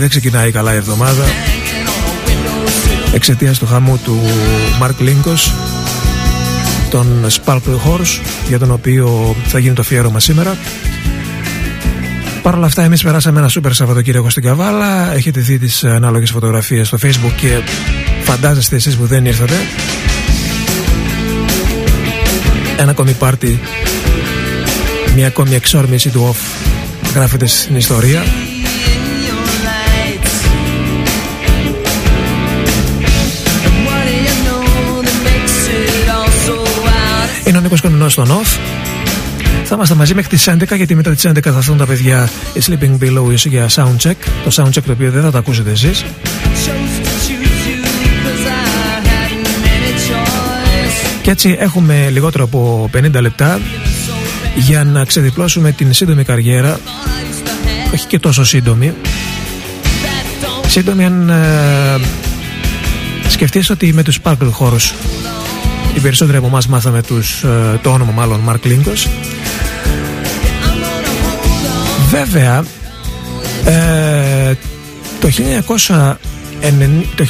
δεν ξεκινάει καλά η εβδομάδα εξαιτίας του χαμού του Μαρκ Λίνκος, τον Sparkle Horse, για τον οποίο θα γίνει το αφιέρωμα σήμερα. Παρ' όλα αυτά, εμείς περάσαμε ένα σούπερ Σαββατοκύριακο στην Καβάλα. Έχετε δει τις ανάλογες φωτογραφίες στο Facebook και φαντάζεστε εσείς που δεν ήρθατε. Ένα ακόμη πάρτι, μια ακόμη εξόρμηση του off γράφεται στην ιστορία. Είναι ο Νίκος Κονινός στον off. Θα είμαστε μαζί μέχρι τις 11 γιατί μετά τις 11 θα έρθουν τα παιδιά οι Sleeping Below για soundcheck το soundcheck το οποίο δεν θα το ακούσετε εσείς. Και έτσι έχουμε λιγότερο από 50 λεπτά για να ξεδιπλώσουμε την σύντομη καριέρα. Όχι και τόσο σύντομη. Σύντομη αν ε, σκεφτείς ότι με τους Sparkle χώρους οι περισσότεροι από εμάς μάθαμε τους, ε, το όνομα μάλλον Mark Linkos βέβαια ε, το, 1900, το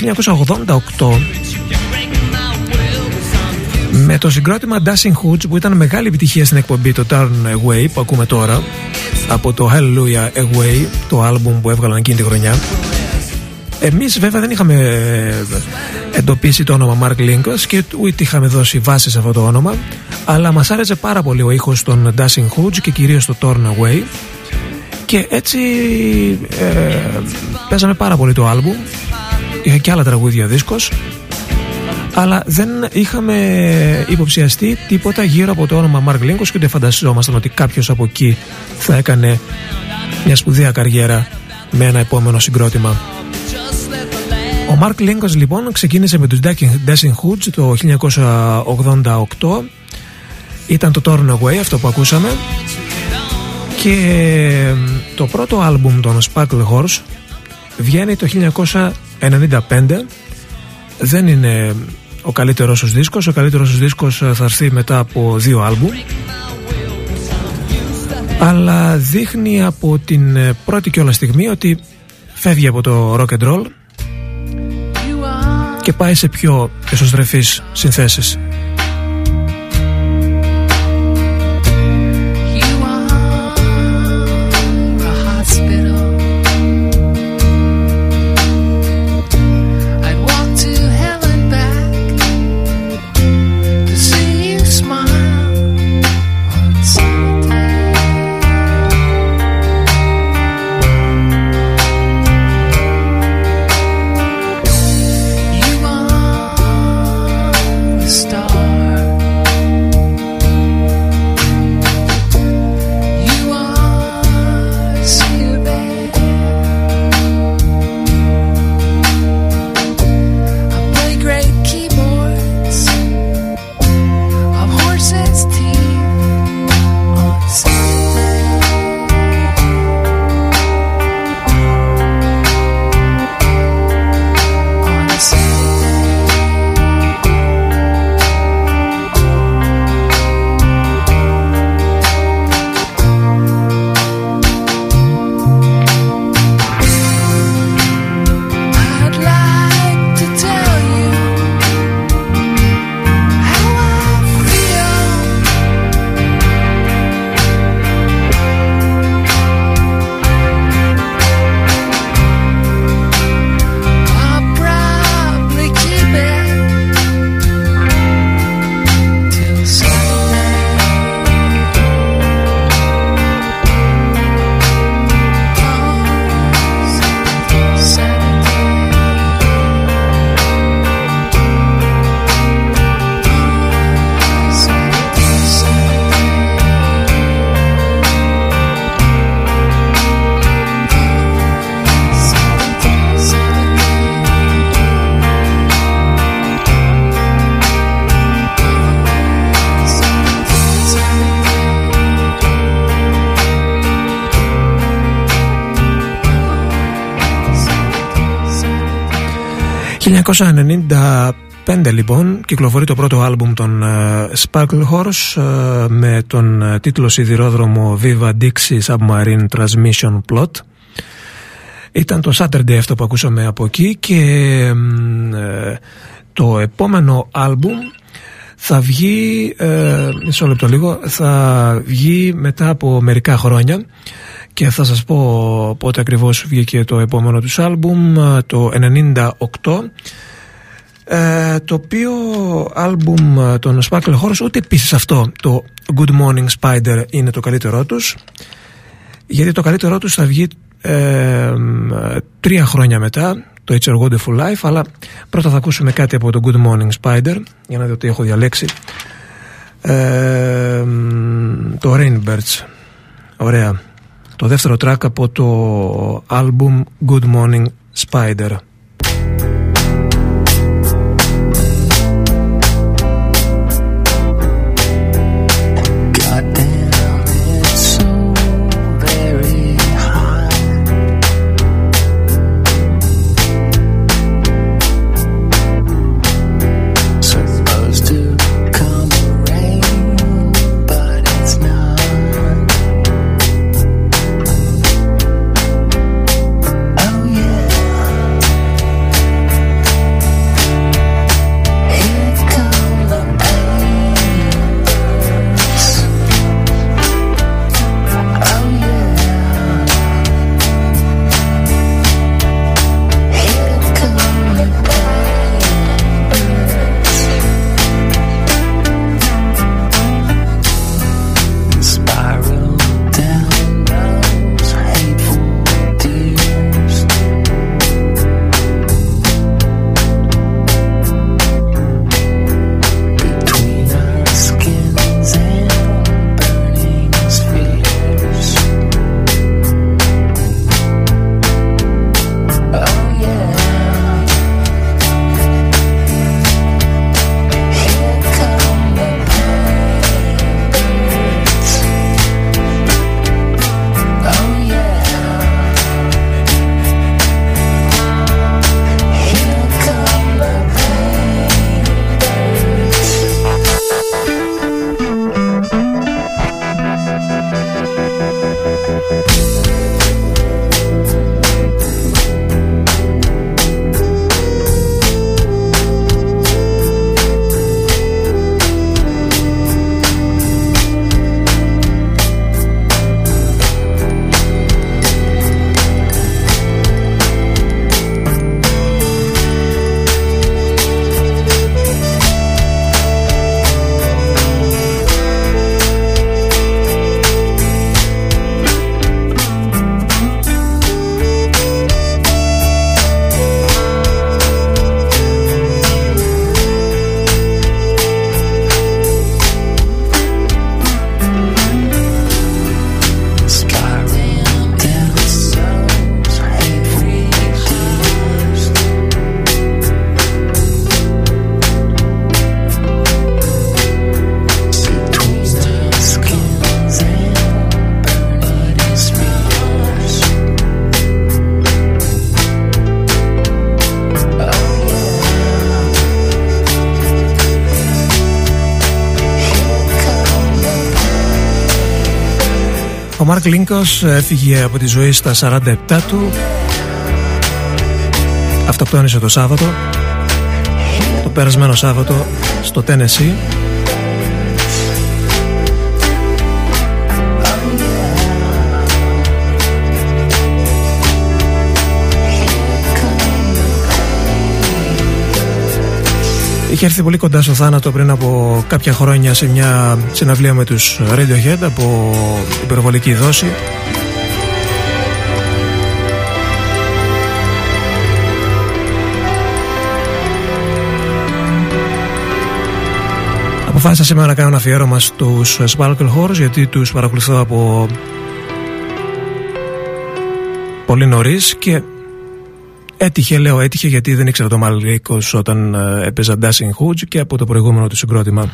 1988 με το συγκρότημα Dashing Hoods που ήταν μεγάλη επιτυχία στην εκπομπή το Turn Away που ακούμε τώρα από το Hallelujah Away το άλμπουμ που έβγαλαν εκείνη τη χρονιά εμείς βέβαια δεν είχαμε ε, εντοπίσει το όνομα Mark Linkos και ούτε είχαμε δώσει βάση σε αυτό το όνομα αλλά μας άρεσε πάρα πολύ ο ήχος των Dashing Hoods και κυρίως το Turn Away και έτσι ε, παίζαμε πάρα πολύ το άλμπουμ είχε και άλλα τραγούδια δίσκος αλλά δεν είχαμε υποψιαστεί τίποτα γύρω από το όνομα Mark Linkos και ούτε φανταζόμασταν ότι κάποιος από εκεί θα έκανε μια σπουδαία καριέρα με ένα επόμενο συγκρότημα. Ο Mark Linkos λοιπόν ξεκίνησε με τους Dashing Hoods το 1988 ήταν το Torn Away αυτό που ακούσαμε. Και το πρώτο άλμπουμ των Sparkle Horse βγαίνει το 1995 δεν είναι ο καλύτερος τους δίσκος. Ο καλύτερος τους δίσκος ε, θα έρθει μετά από δύο άλμπουμ. Αλλά δείχνει από την ε, πρώτη και όλα στιγμή ότι φεύγει από το rock and roll και πάει σε πιο εσωστρεφείς συνθέσεις 1995 λοιπόν κυκλοφορεί το πρώτο άλμπουμ των uh, Sparkle Horse uh, με τον uh, τίτλο σιδηρόδρομο Viva Dixie Submarine Transmission Plot. Ήταν το Saturday αυτό που ακούσαμε από εκεί και ε, το επόμενο άλμπουμ θα βγει, ε, μισό λεπτό λίγο, θα βγει μετά από μερικά χρόνια και θα σας πω πότε ακριβώς βγήκε το επόμενο τους άλμπουμ, το 98 ε, το οποίο άλμπουμ των Sparkle Horse ούτε επίσης αυτό το Good Morning Spider είναι το καλύτερό τους. Γιατί το καλύτερό τους θα βγει ε, τρία χρόνια μετά το It's a Wonderful Life αλλά πρώτα θα ακούσουμε κάτι από το Good Morning Spider για να δείτε ότι έχω διαλέξει. Ε, το Rainbirds. Ωραία το δεύτερο track από το album Good Morning Spider Μάρκ Λίνκος έφυγε από τη ζωή στα 47 του. Αυτοκτόνησε το Σάββατο Το περασμένο Σάββατο στο Τένεσι Είχε έρθει πολύ κοντά στο θάνατο πριν από κάποια χρόνια σε μια συναυλία με τους Radiohead από υπερβολική δόση. Αποφάσισα σήμερα να κάνω ένα αφιέρωμα στους Sparkle Horrors γιατί τους παρακολουθώ από πολύ νωρίς και Έτυχε, λέω έτυχε γιατί δεν ήξερα το Μαλρίκο όταν ε, έπαιζα Dashing Hoods και από το προηγούμενο του συγκρότημα.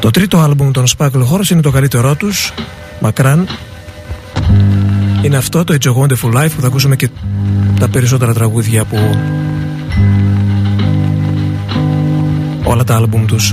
Το τρίτο άλμπουμ των Sparkle Horse είναι το καλύτερό τους, μακράν. Είναι αυτό το It's a Wonderful Life που θα ακούσουμε και τα περισσότερα τραγούδια από όλα τα άλμπουμ τους.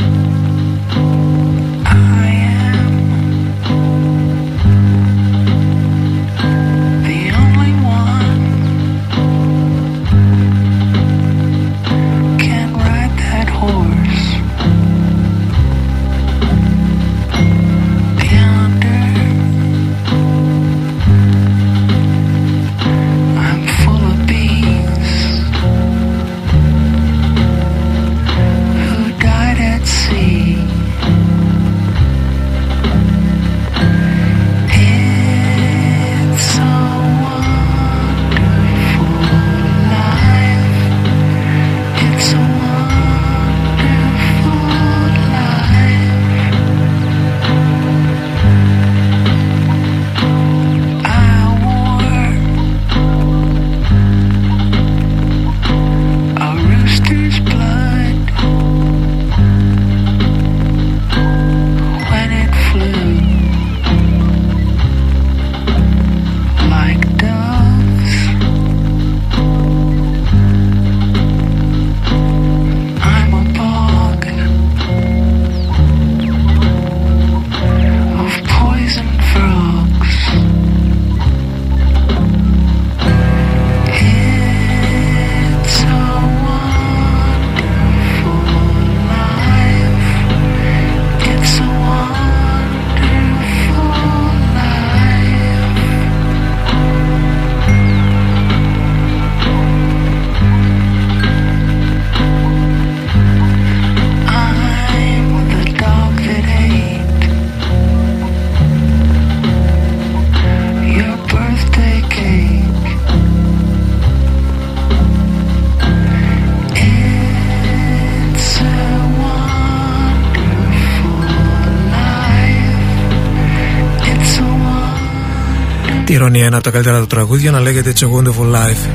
Ηρωνία ένα από τα καλύτερα του τραγούδια να λέγεται It's a Wonderful Life.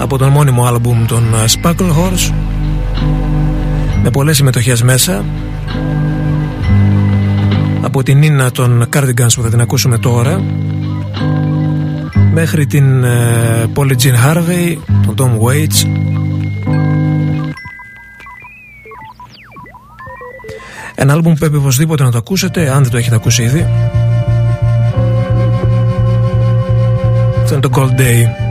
Από τον μόνιμο άλμπουμ των Sparkle Horse. Με πολλές συμμετοχές μέσα. Από την Νίνα των Cardigans που θα την ακούσουμε τώρα. Μέχρι την Polly Jean Harvey, τον Tom Waits. Ένα άλμπουμ που πρέπει οπωσδήποτε να το ακούσετε αν δεν το έχετε ακούσει ήδη Αυτό είναι το Gold Day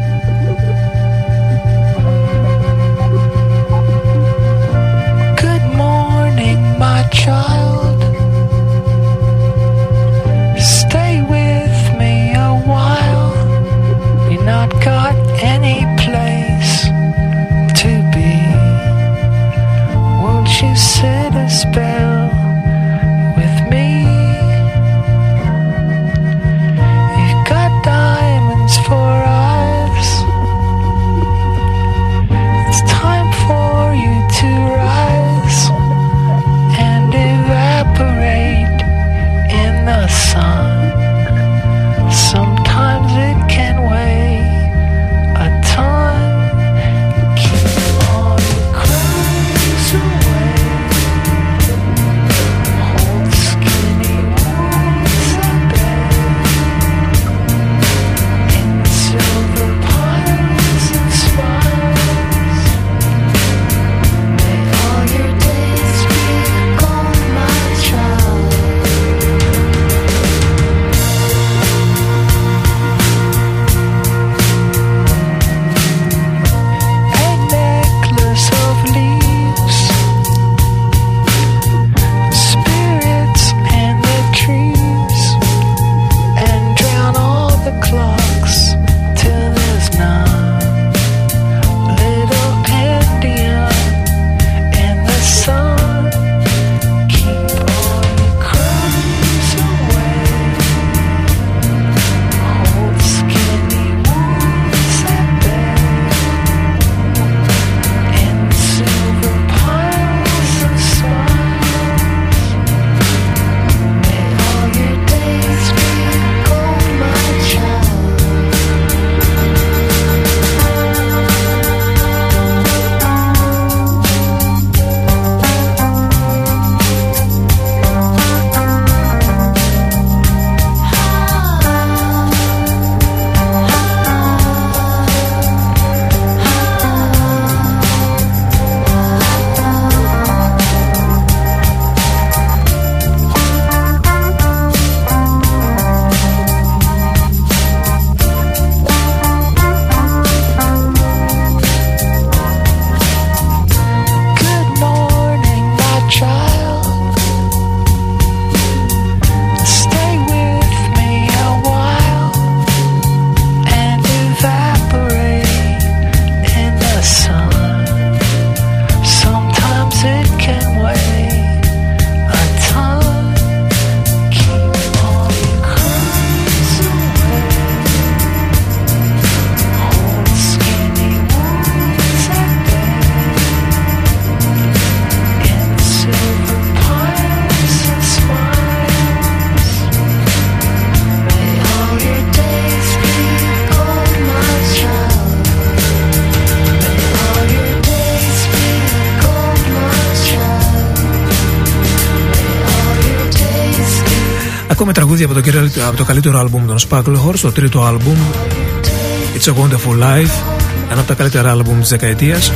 από το, από το καλύτερο άλμπουμ των Sparkle Horse, το τρίτο άλμπουμ It's a Wonderful Life, ένα από τα καλύτερα άλμπουμ της δεκαετίας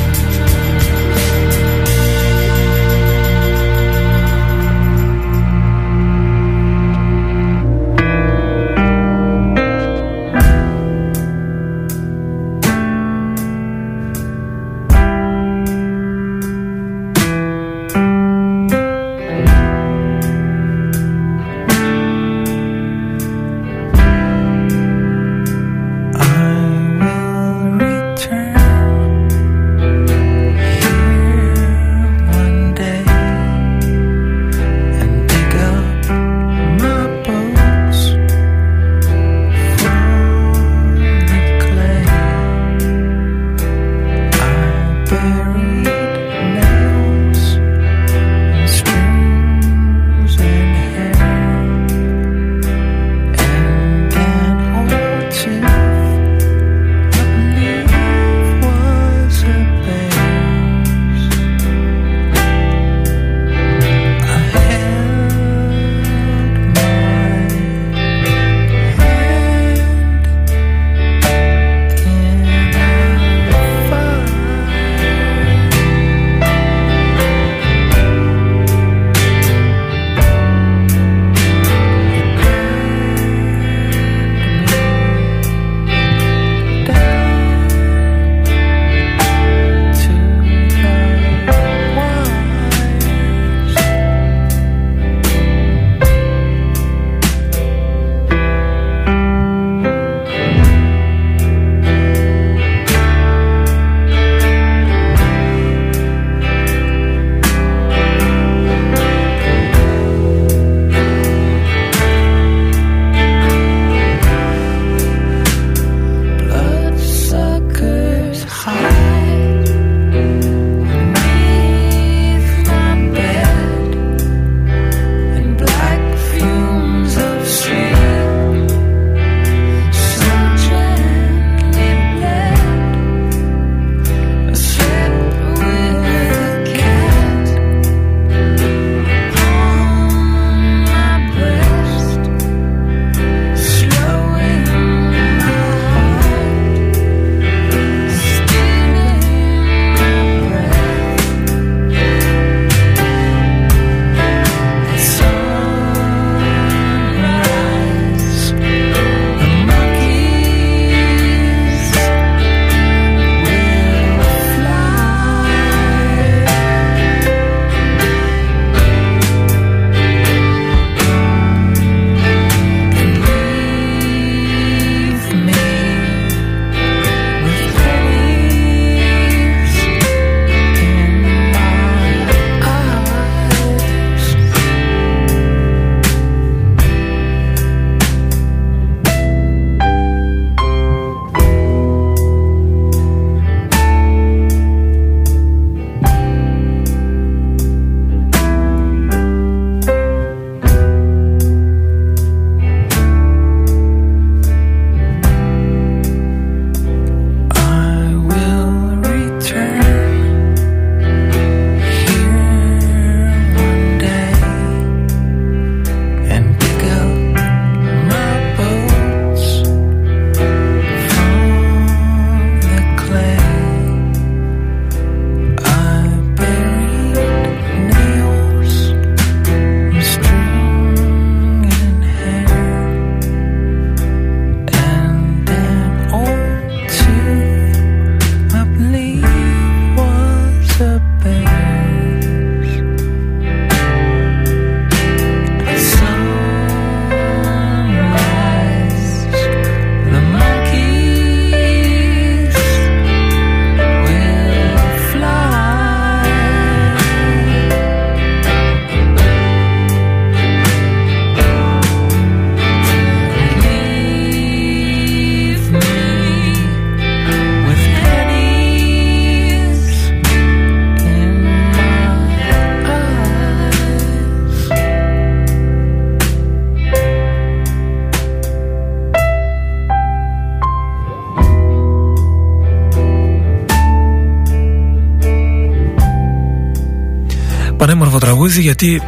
τραγούδι γιατί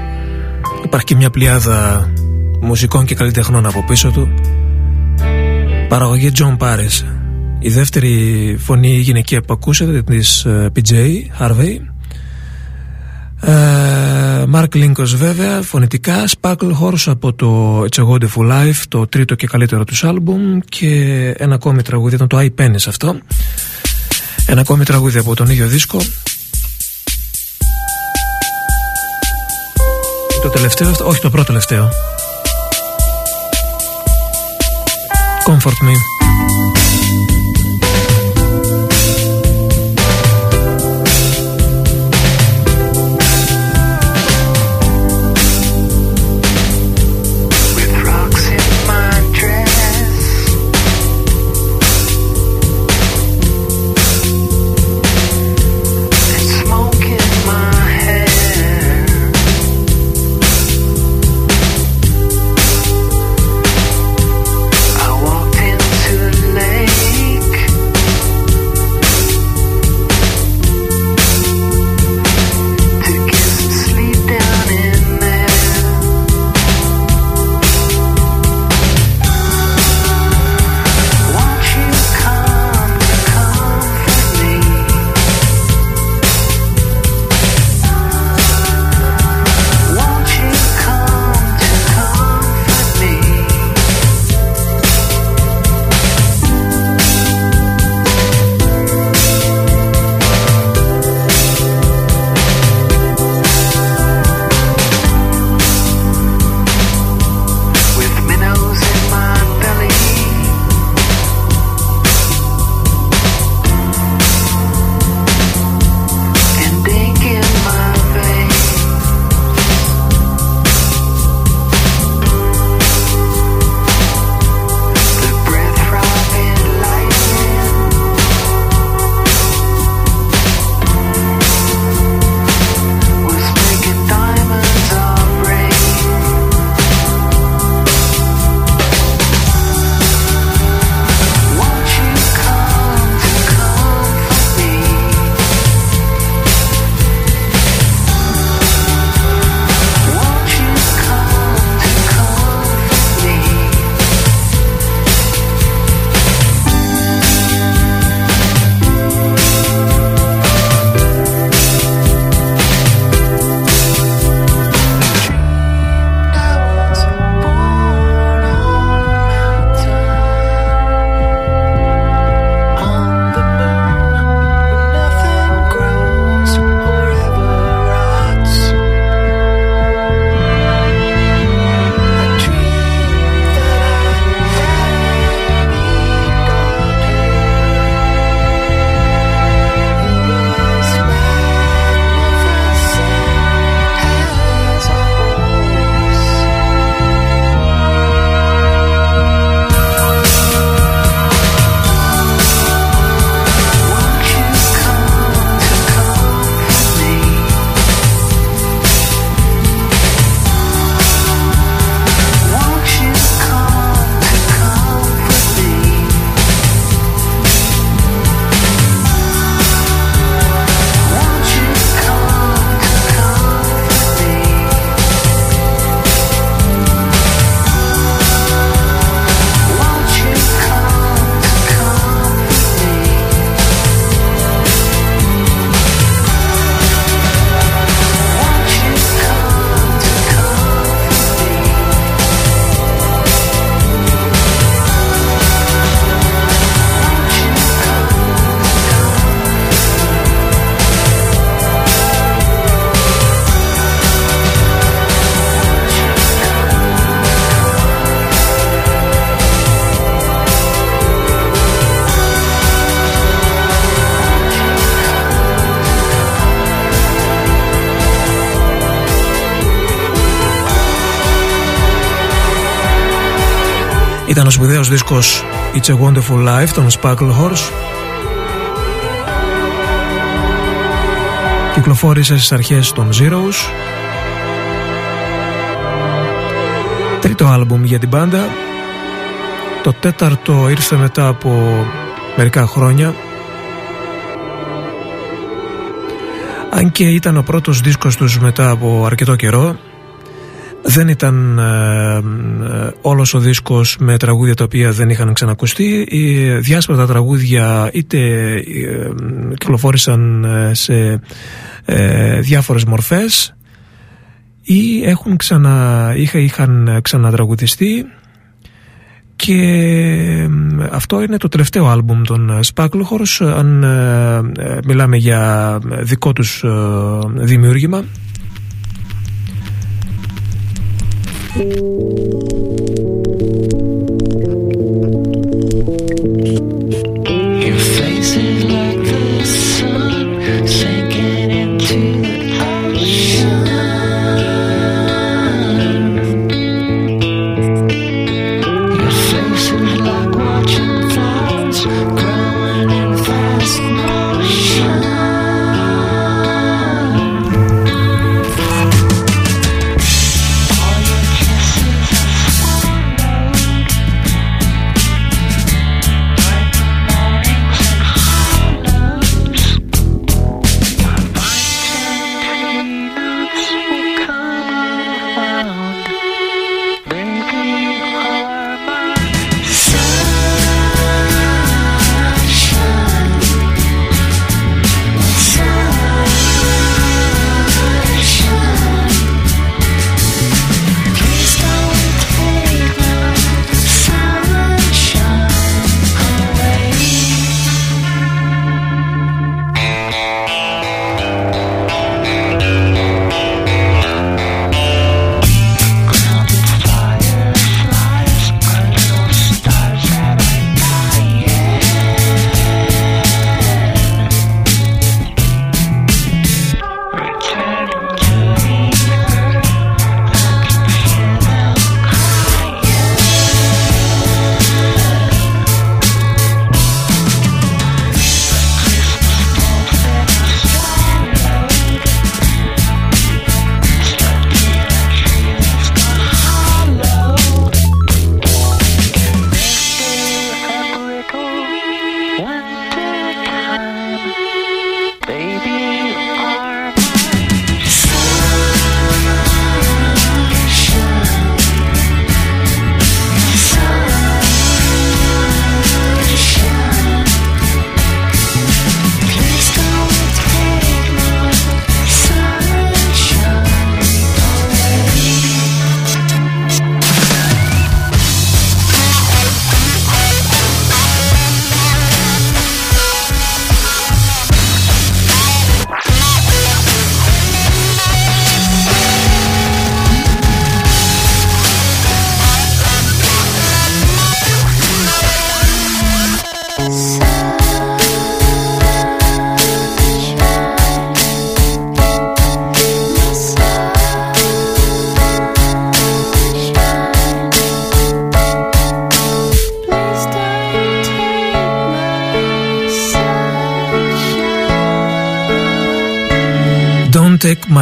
υπάρχει και μια πλειάδα μουσικών και καλλιτεχνών από πίσω του. Παραγωγή John Paris. Η δεύτερη φωνή γυναικεία που ακούσατε της ε, PJ Harvey. Ε, Mark Linkos βέβαια φωνητικά. Sparkle Horse από το It's a Wonderful Life το τρίτο και καλύτερο τους άλμπουμ. Και ένα ακόμη τραγούδι ήταν το I Penny αυτό. Ένα ακόμη τραγούδι από τον ίδιο δίσκο το τελευταίο όχι το πρώτο τελευταίο. Comfort Me Ήταν ο σπουδαίος δίσκος It's a Wonderful Life των Sparkle Horse. Κυκλοφόρησε στις αρχές των Zeros. Τρίτο άλμπουμ για την μπάντα. Το τέταρτο ήρθε μετά από μερικά χρόνια. Αν και ήταν ο πρώτος δίσκος τους μετά από αρκετό καιρό δεν ήταν ε, ε, όλος ο δίσκος με τραγούδια τα οποία δεν είχαν ξανακουστεί. Οι διάσπαρτα τραγούδια είτε ε, κυκλοφόρησαν σε ε, διάφορες μορφές ή έχουν ξανα, είχα, είχαν ξανατραγουδιστεί. Και αυτό είναι το τελευταίο άλμπουμ των Sparkle αν μιλάμε για δικό τους δημιούργημα Thank you.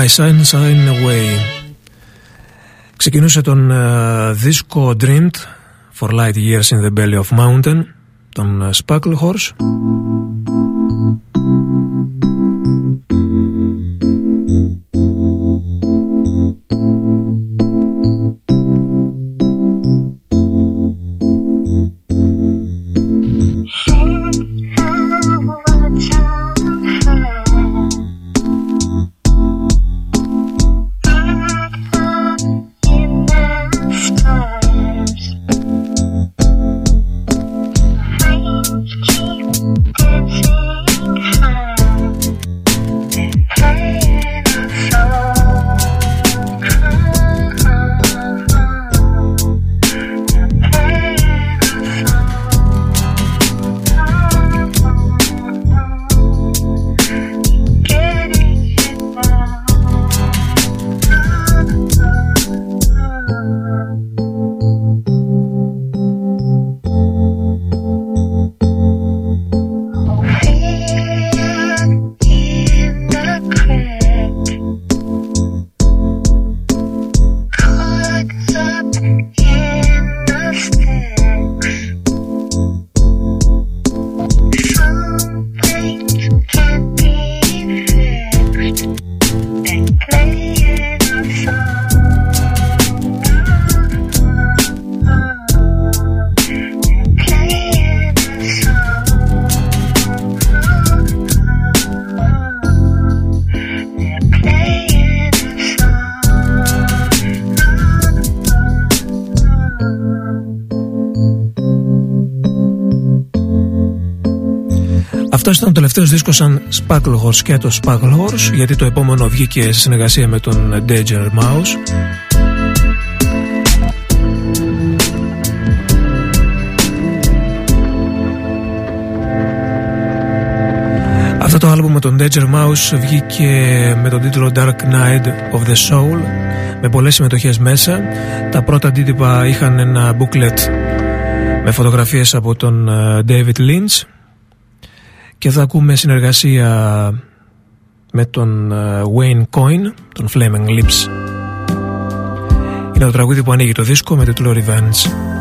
My Sunshine Away Ξεκινούσε τον uh, δίσκο Dreamed For Light Years in the Belly of Mountain τον uh, Sparkle Horse and you. Αυτός ήταν ο τελευταίος δίσκος σαν Sparkle Horse και το Sparkle Horse γιατί το επόμενο βγήκε σε συνεργασία με τον Danger Mouse Αυτό το άλμπουμ με τον Danger Mouse βγήκε με τον τίτλο Dark Knight of the Soul με πολλές συμμετοχές μέσα. Τα πρώτα αντίτυπα είχαν ένα booklet με φωτογραφίες από τον ε, David Lynch και θα ακούμε συνεργασία με τον ε, Wayne Coyne, τον Flaming Lips. Είναι το τραγούδι που ανοίγει το δίσκο με τίτλο Revenge.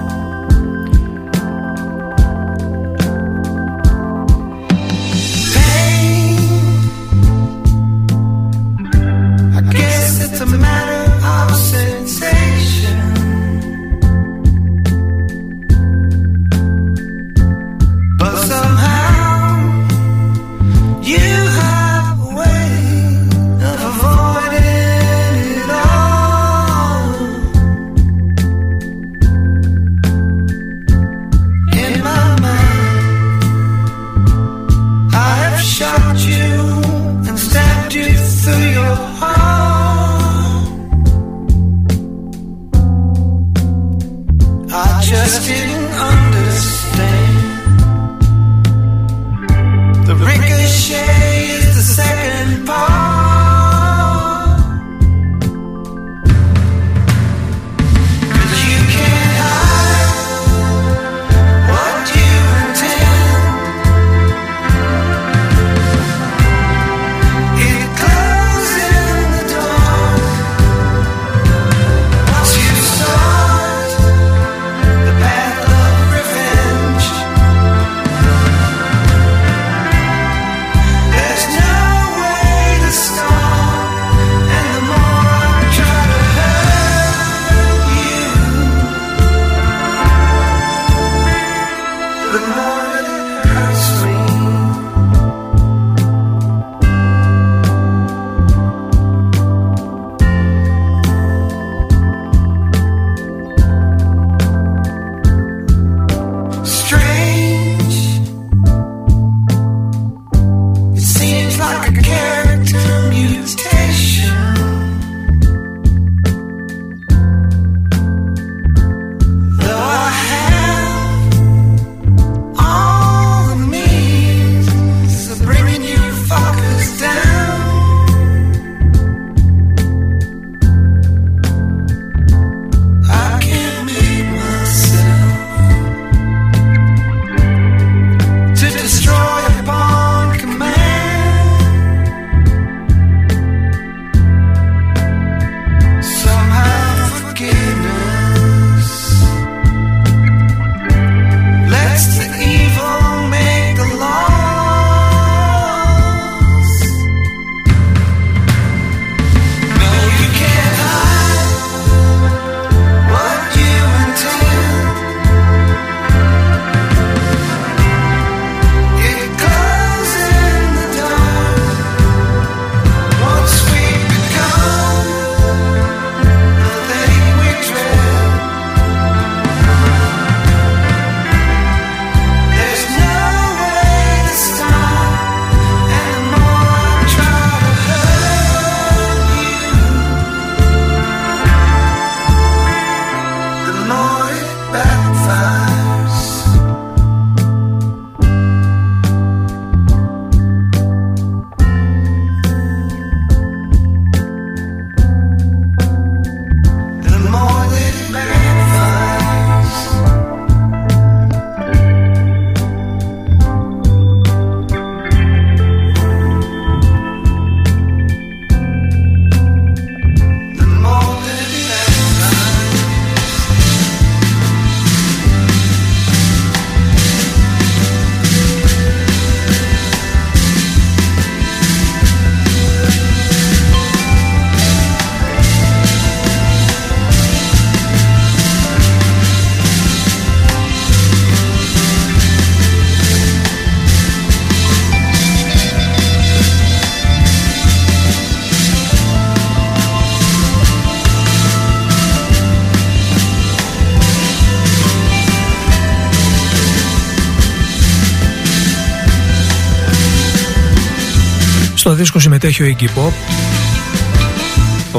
Δίσκο συμμετέχει ο Iggy Pop,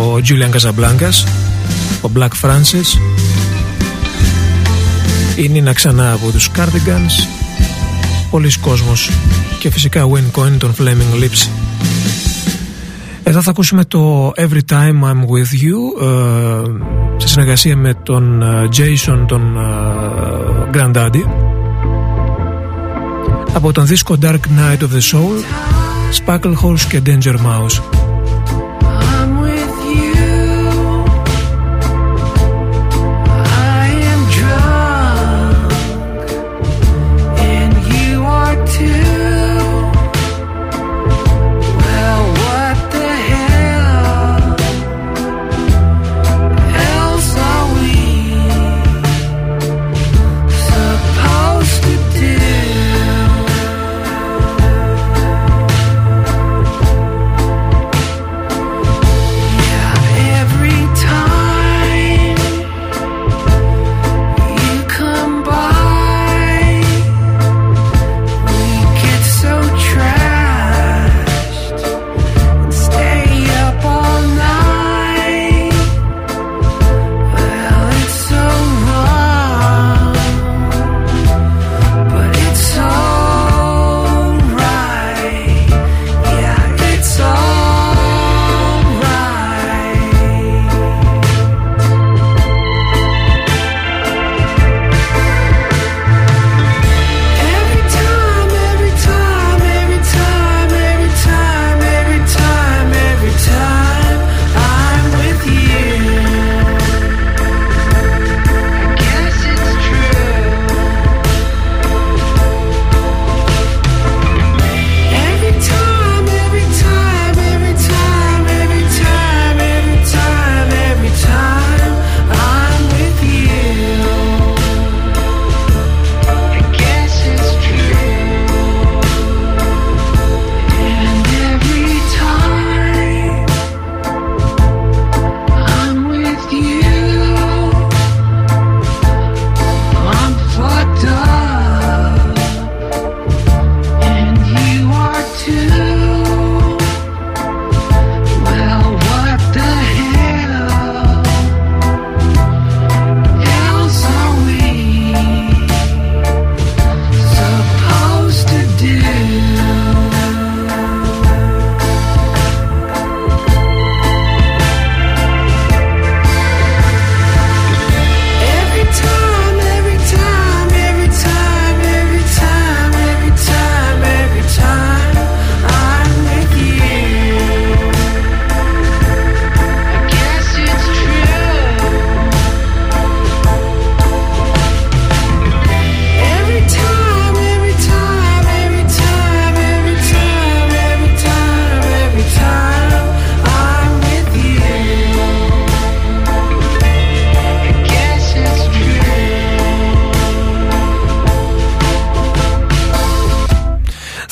ο Julian Casablancas, ο Black Francis, η Nina ξανά από τους Cardigans, πολλοί κόσμος και φυσικά Wayne Coyne των Flaming Lips. Εδώ θα ακούσουμε το Every Time I'm With You ε, σε συνεργασία με τον ε, Jason τον ε, Grandaddy από τον δίσκο Dark Night of the Soul Sparkle Horse και Danger Mouse.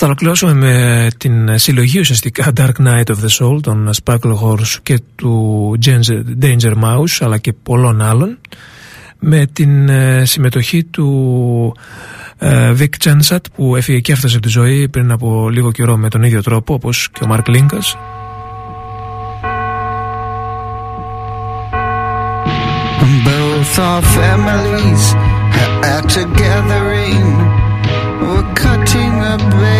Ολοκληρώσουμε με την συλλογή ουσιαστικά Dark Night of the Soul των Sparkle Horse και του Danger Mouse αλλά και πολλών άλλων με την ε, συμμετοχή του ε, Vic Chansat που έφυγε και έφτασε από τη ζωή πριν από λίγο καιρό με τον ίδιο τρόπο όπως και ο Mark Linkas. Both our families are together We're cutting a baby